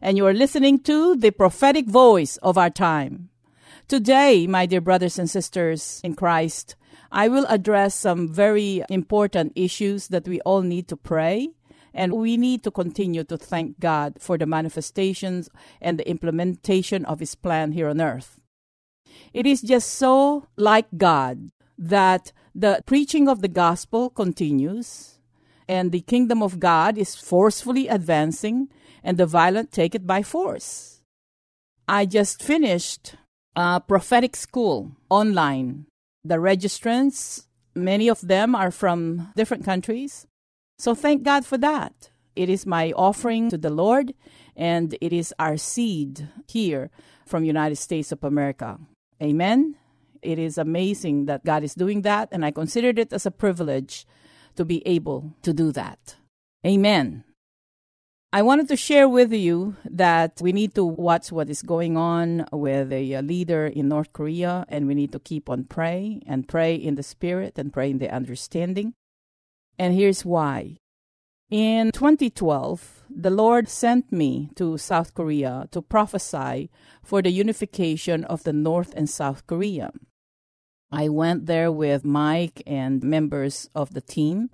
and you are listening to the prophetic voice of our time. Today, my dear brothers and sisters in Christ, I will address some very important issues that we all need to pray. And we need to continue to thank God for the manifestations and the implementation of His plan here on earth. It is just so like God that the preaching of the gospel continues and the kingdom of God is forcefully advancing and the violent take it by force. I just finished a prophetic school online. The registrants, many of them are from different countries. So thank God for that. It is my offering to the Lord and it is our seed here from United States of America. Amen. It is amazing that God is doing that and I considered it as a privilege to be able to do that. Amen. I wanted to share with you that we need to watch what is going on with uh, leader in North Korea, and we need to keep on pray and pray in the spirit and pray in the understanding. And here's why. In 2012, the Lord sent me to South Korea to prophesy for the unification of the North and South Korea. I went there with Mike and members of the team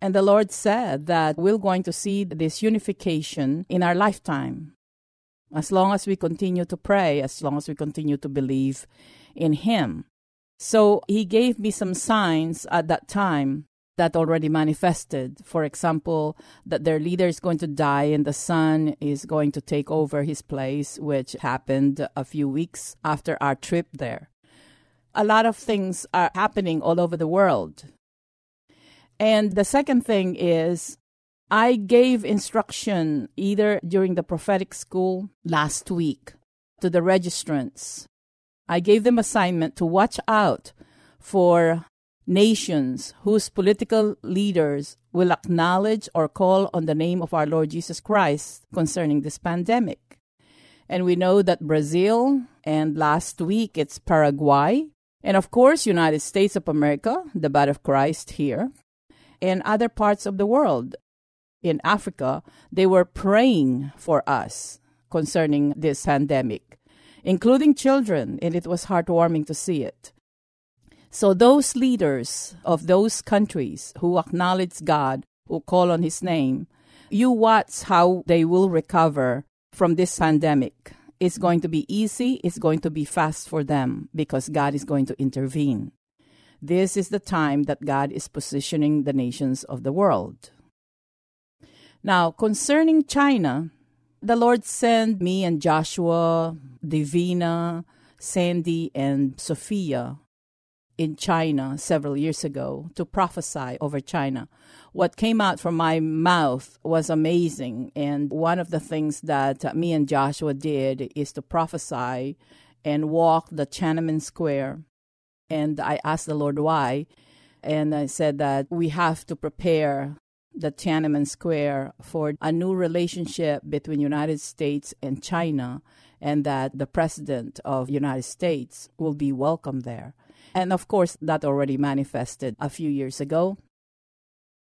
and the Lord said that we're going to see this unification in our lifetime. As long as we continue to pray, as long as we continue to believe in Him. So He gave me some signs at that time that already manifested. For example, that their leader is going to die and the son is going to take over his place, which happened a few weeks after our trip there. A lot of things are happening all over the world. And the second thing is, I gave instruction either during the prophetic school last week to the registrants. I gave them assignment to watch out for nations whose political leaders will acknowledge or call on the name of our Lord Jesus Christ concerning this pandemic. And we know that Brazil and last week it's Paraguay and of course United States of America, the body of Christ here, in other parts of the world. In Africa, they were praying for us concerning this pandemic, including children, and it was heartwarming to see it. So, those leaders of those countries who acknowledge God, who call on His name, you watch how they will recover from this pandemic. It's going to be easy, it's going to be fast for them because God is going to intervene. This is the time that God is positioning the nations of the world. Now, concerning China, the Lord sent me and Joshua, Divina, Sandy, and Sophia in China several years ago to prophesy over China. What came out from my mouth was amazing. And one of the things that me and Joshua did is to prophesy and walk the Tiananmen Square and I asked the Lord why. And I said that we have to prepare the Tiananmen Square for a new relationship between United States and China and that the president of United States will be welcome there. And of course that already manifested a few years ago.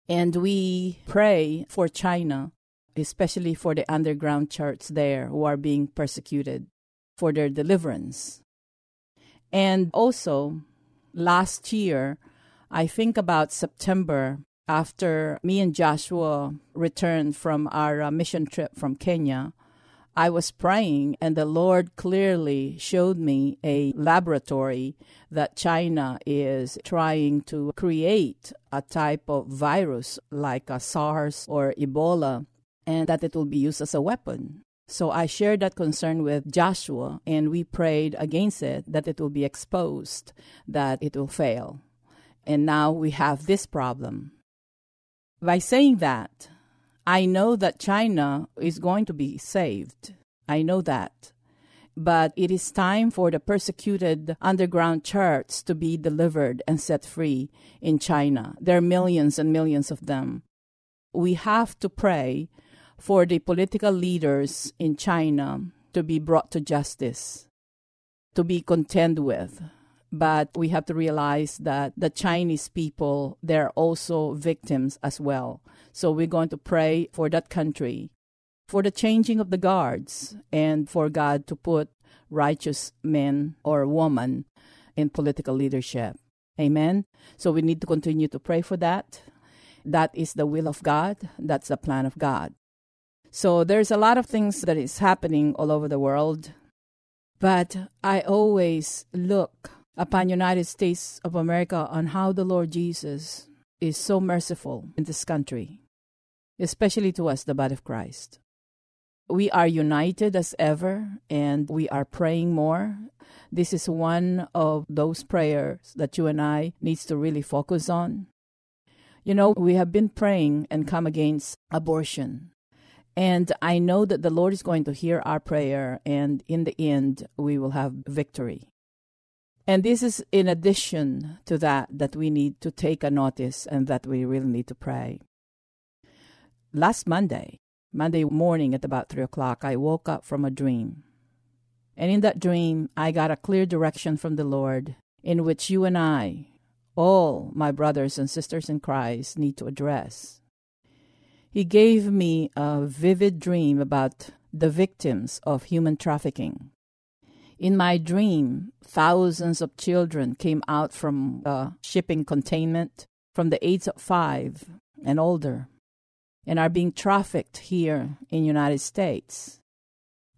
And we pray for China, especially for the underground church there who are being persecuted for their deliverance. And also last year, I think about September, after me and Joshua returned from our uh, mission trip from Kenya, I was praying, and the Lord clearly showed me a laboratory that China is trying to create a type of virus like a SARS or Ebola, and that it will be used as a weapon. So I shared that concern with Joshua, and we prayed against it that it will be exposed, that it will fail. And now we have this problem. By saying that, I know that China is going to be saved I know that. But it is time for the persecuted underground church to be delivered and set free in China. There are millions and millions of them. We have to pray for the political leaders in China to be brought to justice, to be contend with. But we have to realize that the Chinese people, they're also victims as well. So we're going to pray for that country, for the changing of the guards, and for God to put righteous men or women in political leadership. Amen. So we need to continue to pray for that. That is the will of God. That's the plan of God. So there's a lot of things that is happening all over the world. But I always look upon United States of America on how the Lord Jesus is so merciful in this country, especially to us, the body of Christ. We are united as ever and we are praying more. This is one of those prayers that you and I needs to really focus on. You know, we have been praying and come against abortion. And I know that the Lord is going to hear our prayer, and in the end, we will have victory. And this is in addition to that, that we need to take a notice and that we really need to pray. Last Monday, Monday morning at about 3 o'clock, I woke up from a dream. And in that dream, I got a clear direction from the Lord in which you and I, all my brothers and sisters in Christ, need to address. He gave me a vivid dream about the victims of human trafficking. In my dream, thousands of children came out from a shipping containment from the age of five and older and are being trafficked here in United States.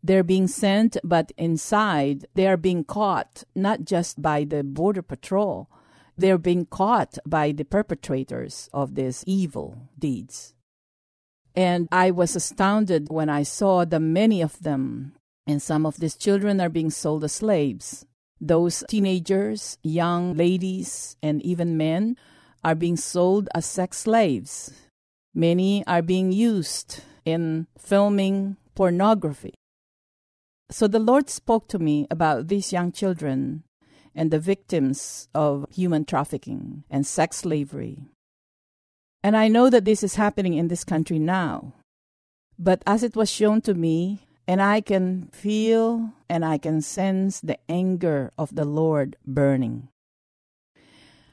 They're being sent, but inside they are being caught not just by the border patrol, they're being caught by the perpetrators of these evil deeds. And I was astounded when I saw the many of them. And some of these children are being sold as slaves. Those teenagers, young ladies, and even men are being sold as sex slaves. Many are being used in filming pornography. So the Lord spoke to me about these young children and the victims of human trafficking and sex slavery. And I know that this is happening in this country now. But as it was shown to me, and I can feel and I can sense the anger of the Lord burning.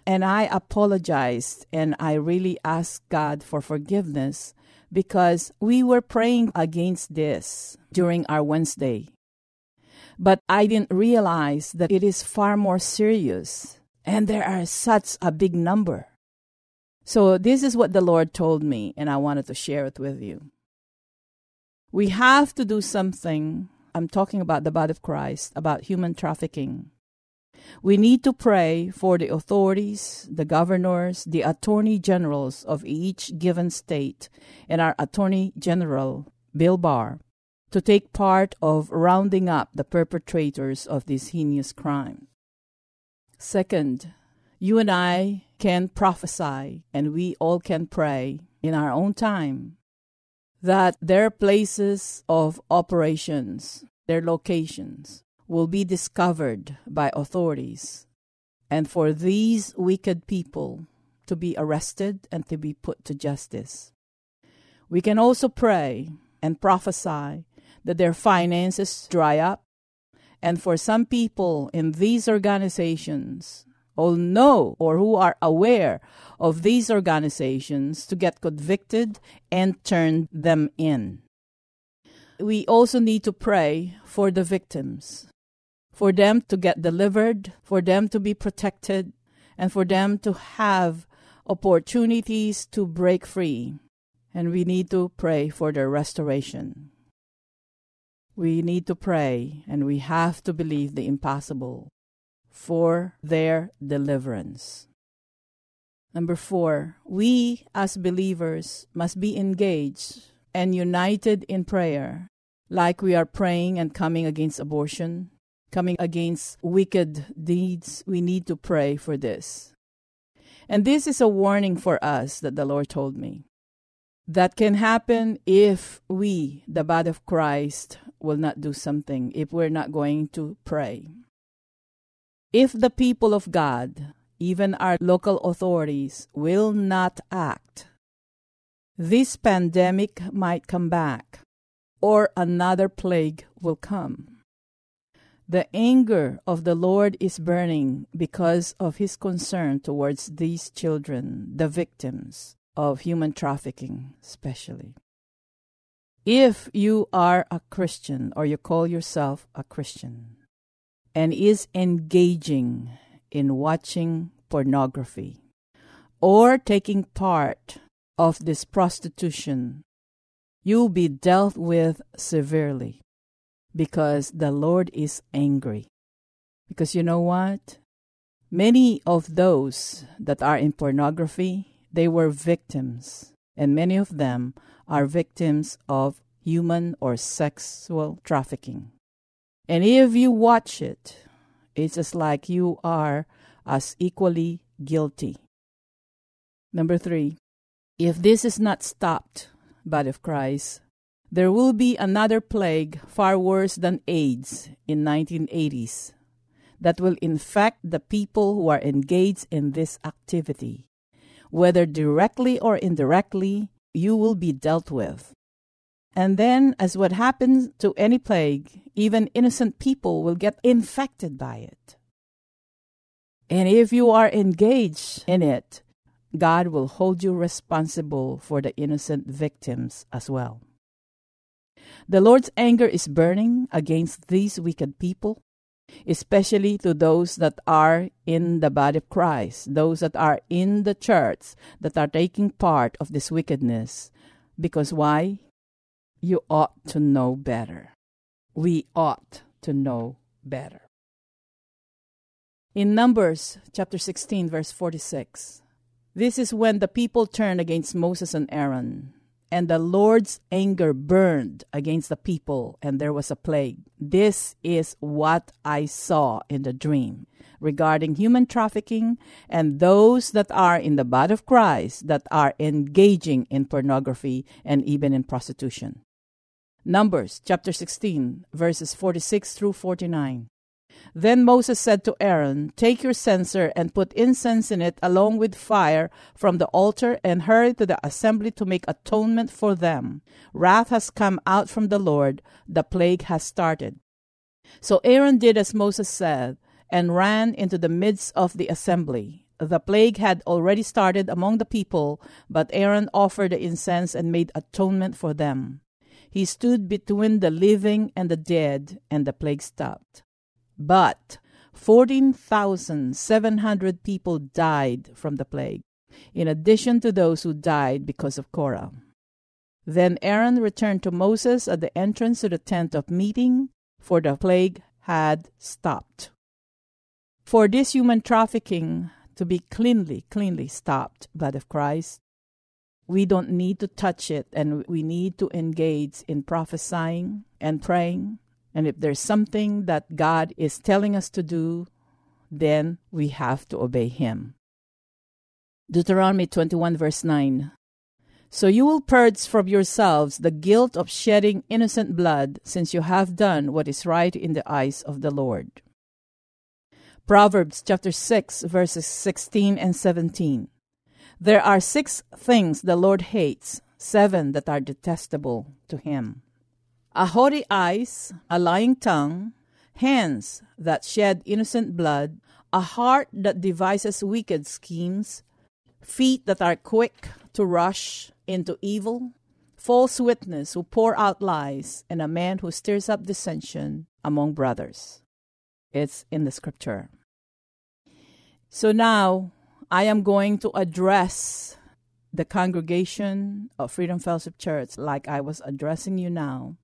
And I apologized and I really asked God for forgiveness because we were praying against this during our Wednesday. But I didn't realize that it is far more serious and there are such a big number. So, this is what the Lord told me, and I wanted to share it with you. We have to do something. I'm talking about the body of Christ, about human trafficking. We need to pray for the authorities, the governors, the attorney generals of each given state, and our attorney general, Bill Barr, to take part of rounding up the perpetrators of this heinous crime. Second, you and I can prophesy and we all can pray in our own time that their places of operations, their locations, will be discovered by authorities, and for these wicked people to be arrested and to be put to justice. We can also pray and prophesy that their finances dry up, and for some people in these organizations, all know or who are aware of these organizations to get convicted and turn them in. We also need to pray for the victims, for them to get delivered, for them to be protected, and for them to have opportunities to break free. And we need to pray for their restoration. We need to pray and we have to believe the impossible for their deliverance. Number four, we as believers must be engaged and united in prayer, like we are praying and coming against abortion, coming against wicked deeds. We need to pray for this. And this is a warning for us that the Lord told me. That can happen if we, the body of Christ, will not do something, if we're not going to pray. If the people of God, even our local authorities, will not act, this pandemic might come back, or another plague will come. The anger of the Lord is burning because of his concern towards these children, the victims of human trafficking, especially. If you are a Christian or you call yourself a Christian and is engaging in watching pornography or taking part of this prostitution, you'll be dealt with severely because the Lord is angry. Because you know what? Many of those that are in pornography, they were victims, and many of them are victims of human or sexual trafficking. And if you watch it, it's just like you are as equally guilty. Number three, if this is not stopped, body of Christ, there will be another plague far worse than AIDS in 1980s that will infect the people who are engaged in this activity. Whether directly or indirectly, you will be dealt with. And then, as what happens to any plague, even innocent people will get infected by it. And if you are engaged in it, God will hold you responsible for the innocent victims as well. The Lord's anger is burning against these wicked people, especially to those that are in the body of Christ, those that are in the church that are taking part of this wickedness. Because why? You ought to know better. We ought to know better. In Numbers chapter 16, verse 46, this is when the people turned against Moses and Aaron, and the Lord's anger burned against the people, and there was a plague. This is what I saw in the dream regarding human trafficking and those that are in the body of Christ that are engaging in pornography and even in prostitution. Numbers chapter 16, verses 46 through 49. Then Moses said to Aaron, Take your censer and put incense in it along with fire from the altar and hurry to the assembly to make atonement for them. Wrath has come out from the Lord, the plague has started. So Aaron did as Moses said and ran into the midst of the assembly. The plague had already started among the people, but Aaron offered the incense and made atonement for them. He stood between the living and the dead, and the plague stopped. But 14,700 people died from the plague, in addition to those who died because of Korah. Then Aaron returned to Moses at the entrance to the tent of meeting, for the plague had stopped. For this human trafficking to be cleanly, cleanly stopped, blood of Christ, we don't need to touch it and we need to engage in prophesying and praying and if there's something that God is telling us to do, then we have to obey Him. Deuteronomy 21, verse 9. So you will purge from yourselves the guilt of shedding innocent blood, since you have done what is right in the eyes of the Lord. Proverbs chapter 6, verses 16 and 17. There are six things the Lord hates, seven that are detestable to him a haughty eyes, a lying tongue, hands that shed innocent blood, a heart that devises wicked schemes, feet that are quick to rush into evil, false witness who pour out lies, and a man who stirs up dissension among brothers. It's in the scripture. So now I am going to address the congregation of Freedom Fellowship Church like I was addressing you now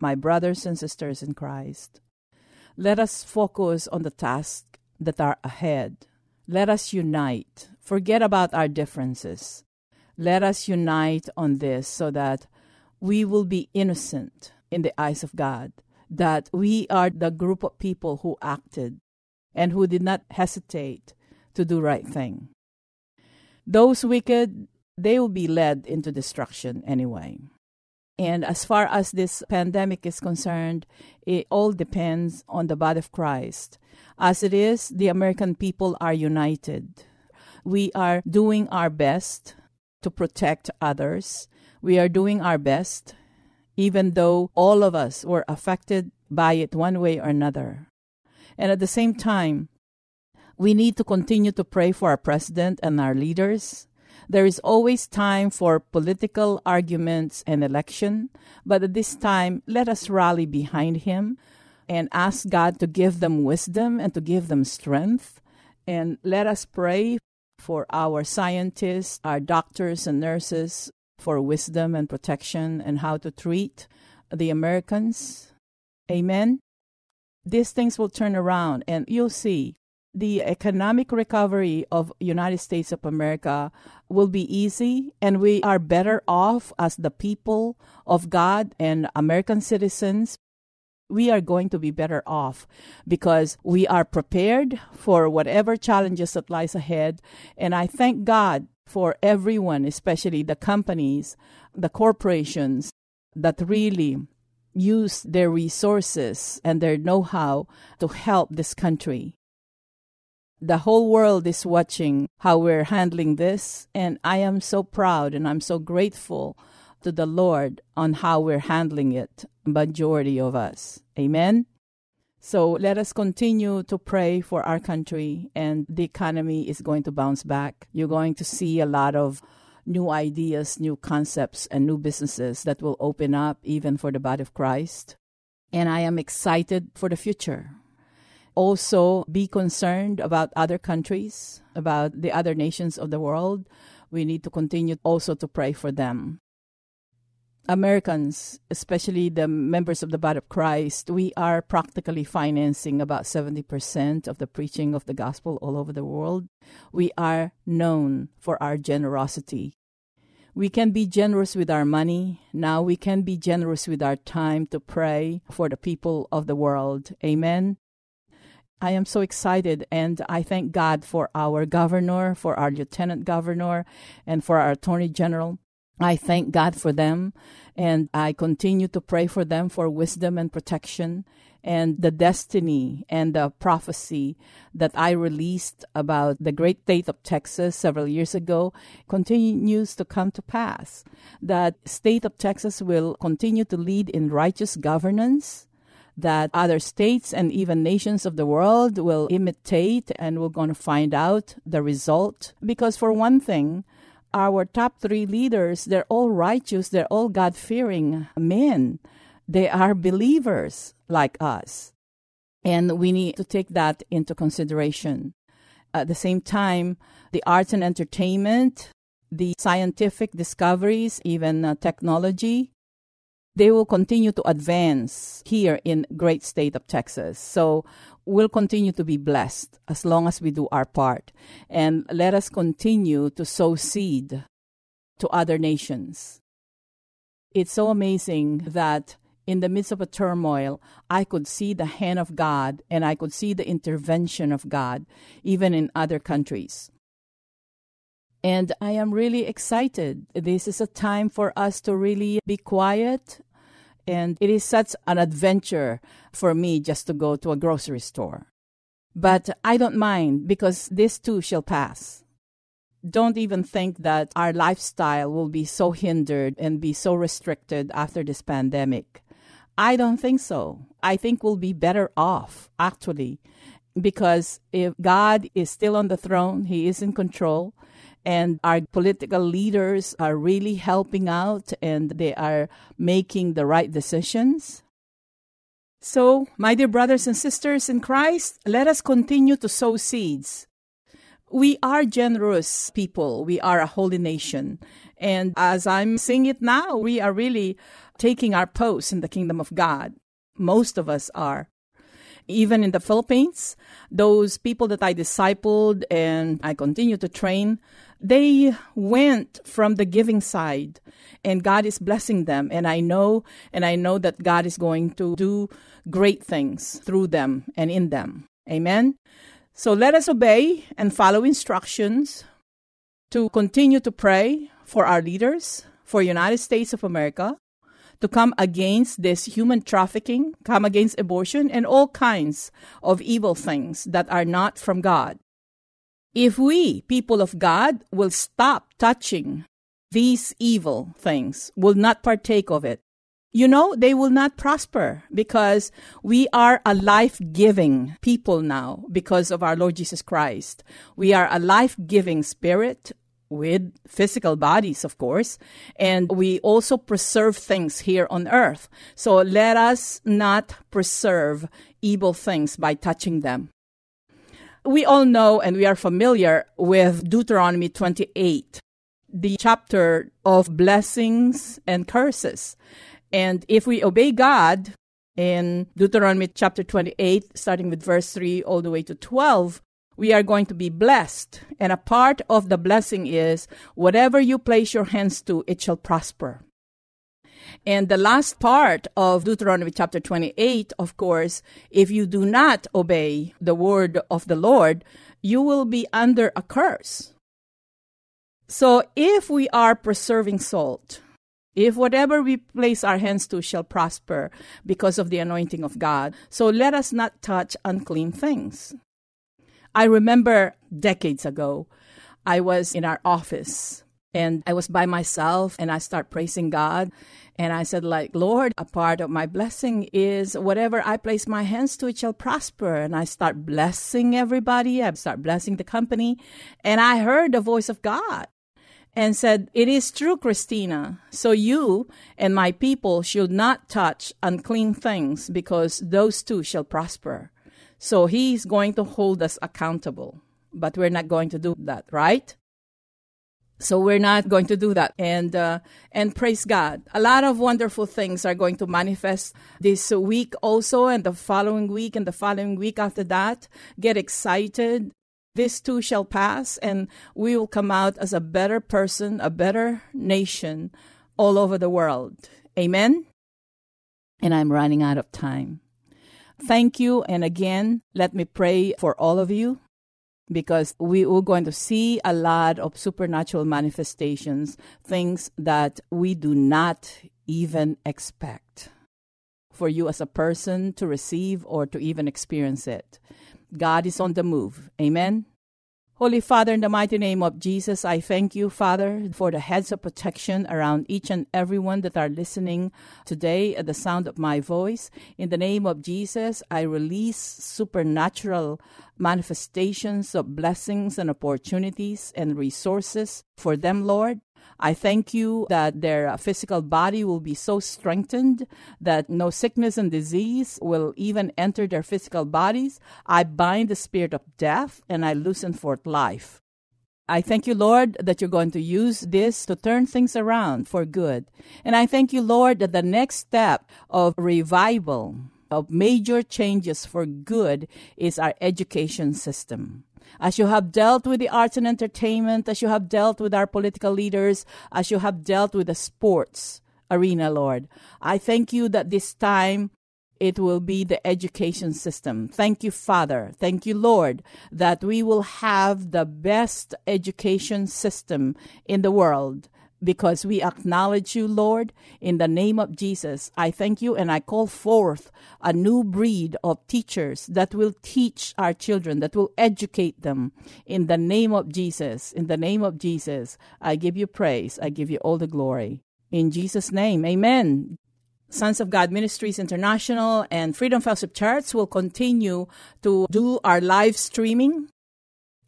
my brothers and sisters in Christ. Let us focus on the tasks that are ahead. Let us unite. Forget about our differences. Let us unite on this so that we will be innocent in the eyes of God, that we are the group of people who acted and who did not hesitate to do right thing. Those wicked, they will be led into destruction anyway. And as far as this pandemic is concerned, it all depends on the body of Christ. As it is, the American people are united. We are doing our best to protect others. We are doing our best, even though all of us were affected by it one way or another. And at the same time, we need to continue to pray for our president and our leaders. There is always time for political arguments and election, but at this time, let us rally behind him and ask God to give them wisdom and to give them strength. And let us pray for our scientists, our doctors and nurses for wisdom and protection and how to treat the Americans. Amen. These things will turn around and you'll see the economic recovery of United States of America will be easy and we are better off as the people of God and American citizens. We are going to be better off because we are prepared for whatever challenges that lies ahead. And i thank god for everyone especially the companies the corporations that really use their resources and their know-how to help this country the whole world is watching how we're handling this and i am so proud and i'm so grateful to the Lord on how we're handling it, majority of us. Amen. So let us continue to pray for our country, and the economy is going to bounce back. You're going to see a lot of new ideas, new concepts, and new businesses that will open up even for the body of Christ. And I am excited for the future. Also, be concerned about other countries, about the other nations of the world. We need to continue also to pray for them. Americans, especially the members of the body of Christ, we are practically financing about 70% of the preaching of the gospel all over the world. We are known for our generosity. We can be generous with our money. Now we can be generous with our time to pray for the people of the world. Amen. I am so excited and I thank God for our governor, for our lieutenant governor, and for our attorney general. I thank God for them and I continue to pray for them for wisdom and protection and the destiny and the prophecy that I released about the great state of Texas several years ago continues to come to pass. That state of Texas will continue to lead in righteous governance that other states and even nations of the world will imitate and we're going to find out the result because for one thing our top three leaders, they're all righteous, they're all God fearing men. They are believers like us. And we need to take that into consideration. At the same time, the arts and entertainment, the scientific discoveries, even uh, technology, they will continue to advance here in great state of Texas. So we'll continue to be blessed as long as we do our part. And let us continue to sow seed to other nations. It's so amazing that in the midst of a turmoil, I could see the hand of God and I could see the intervention of God, even in other countries. And I am really excited. This is a time for us to really be quiet and it is such an adventure for me just to go to a grocery store. But I don't mind because this too shall pass. Don't even think that our lifestyle will be so hindered and be so restricted after this pandemic. I don't think so. I think we'll be better off, actually, because if God is still on the throne, He is in control, and our political leaders are really helping out and they are making the right decisions. So, my dear brothers and sisters in Christ, let us continue to sow seeds. We are generous people. We are a holy nation. And as I'm seeing it now, we are really taking our post in the kingdom of God. Most of us are. Even in the Philippines, those people that I discipled and I continue to train, they went from the giving side and God is blessing them. And I know, and I know that God is going to do great things through them and in them. Amen. So let us obey and follow instructions to continue to pray for our leaders, for United States of America, to come against this human trafficking, come against abortion, and all kinds of evil things that are not from God. If we, people of God, will stop touching these evil things, will not partake of it, you know, they will not prosper because we are a life giving people now because of our Lord Jesus Christ. We are a life giving spirit with physical bodies, of course, and we also preserve things here on earth. So let us not preserve evil things by touching them. We all know and we are familiar with Deuteronomy 28, the chapter of blessings and curses. And if we obey God in Deuteronomy chapter 28, starting with verse 3 all the way to 12, we are going to be blessed. And a part of the blessing is whatever you place your hands to, it shall prosper. And the last part of Deuteronomy chapter 28, of course, if you do not obey the word of the Lord, you will be under a curse. So if we are preserving salt, if whatever we place our hands to shall prosper because of the anointing of God, so let us not touch unclean things. I remember decades ago, I was in our office and I was by myself and I start praising God. And I said, like, Lord, a part of my blessing is whatever I place my hands to, it shall prosper. And I start blessing everybody. I start blessing the company. And I heard the voice of God and said, It is true, Christina. So you and my people should not touch unclean things because those too shall prosper. So he's going to hold us accountable, but we're not going to do that, right? So we're not going to do that, and uh, and praise God. A lot of wonderful things are going to manifest this week also, and the following week, and the following week after that. Get excited. This too shall pass, and we will come out as a better person, a better nation, all over the world. Amen. And I'm running out of time. Thank you. And again, let me pray for all of you because we are going to see a lot of supernatural manifestations, things that we do not even expect for you as a person to receive or to even experience it. God is on the move. Amen. Holy Father, in the mighty name of Jesus, I thank you, Father, for the heads of protection around each and everyone that are listening today at the sound of my voice. In the name of Jesus, I release supernatural manifestations of blessings and opportunities and resources for them, Lord. I thank you that their uh, physical body will be so strengthened that no sickness and disease will even enter their physical bodies. I bind the spirit of death and I loosen forth life. I thank you, Lord, that you're going to use this to turn things around for good. And I thank you, Lord, that the next step of revival, of major changes for good, is our education system as you have dealt with the arts and entertainment, as you have dealt with our political leaders, as you have dealt with the sports arena, Lord. I thank you that this time it will be the education system. Thank you, Father. Thank you, Lord, that we will have the best education system in the world because we acknowledge you, Lord. In the name of Jesus, I thank you and I call forth a new breed of teachers that will teach our children, that will educate them. In the name of Jesus, in the name of Jesus, I give you praise. I give you all the glory. In Jesus' name, amen. Sons of God Ministries International and Freedom Fellowship Church will continue to do our live streaming.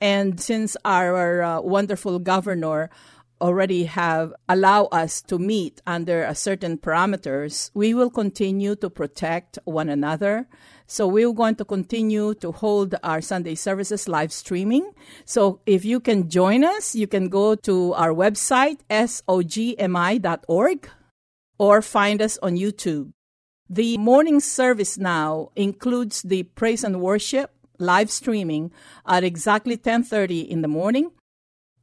And since our uh, wonderful governor already have allow us to meet under a certain parameters, we will continue to protect one another. So we're going to continue to hold our Sunday services live streaming. So if you can join us, you can go to our website, sogmi.org, or find us on YouTube. The morning service now includes the praise and worship live streaming at exactly 10:30 in the morning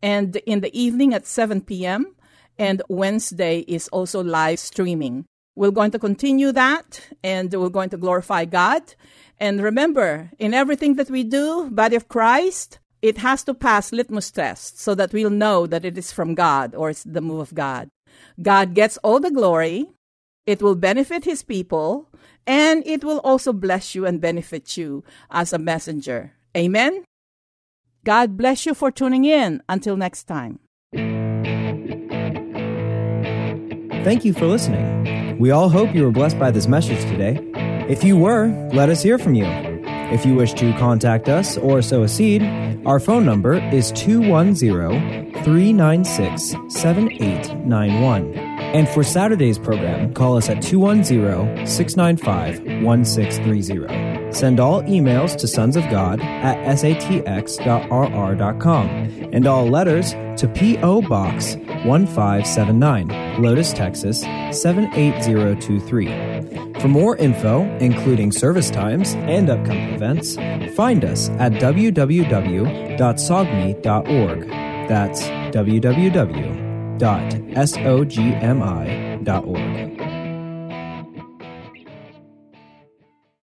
and in the evening at 7 p.m. And Wednesday is also live streaming. We're going to continue that and we're going to glorify God. And remember, in everything that we do, body of Christ, it has to pass litmus tests so that we'll know that it is from God or it's the move of God. God gets all the glory It will benefit his people, and it will also bless you and benefit you as a messenger. Amen. God bless you for tuning in. Until next time. Thank you for listening. We all hope you were blessed by this message today. If you were, let us hear from you. If you wish to contact us or sow a seed, our phone number is 210 396 7891. And for Saturday's program, call us at 210 695 1630. Send all emails to sons of God at satx.rr.com and all letters to P.O. Box 1579, Helotes, Texas 78023. For more info, including service times and upcoming events, find us at www.sogmi.org. That's www.sogmi.org.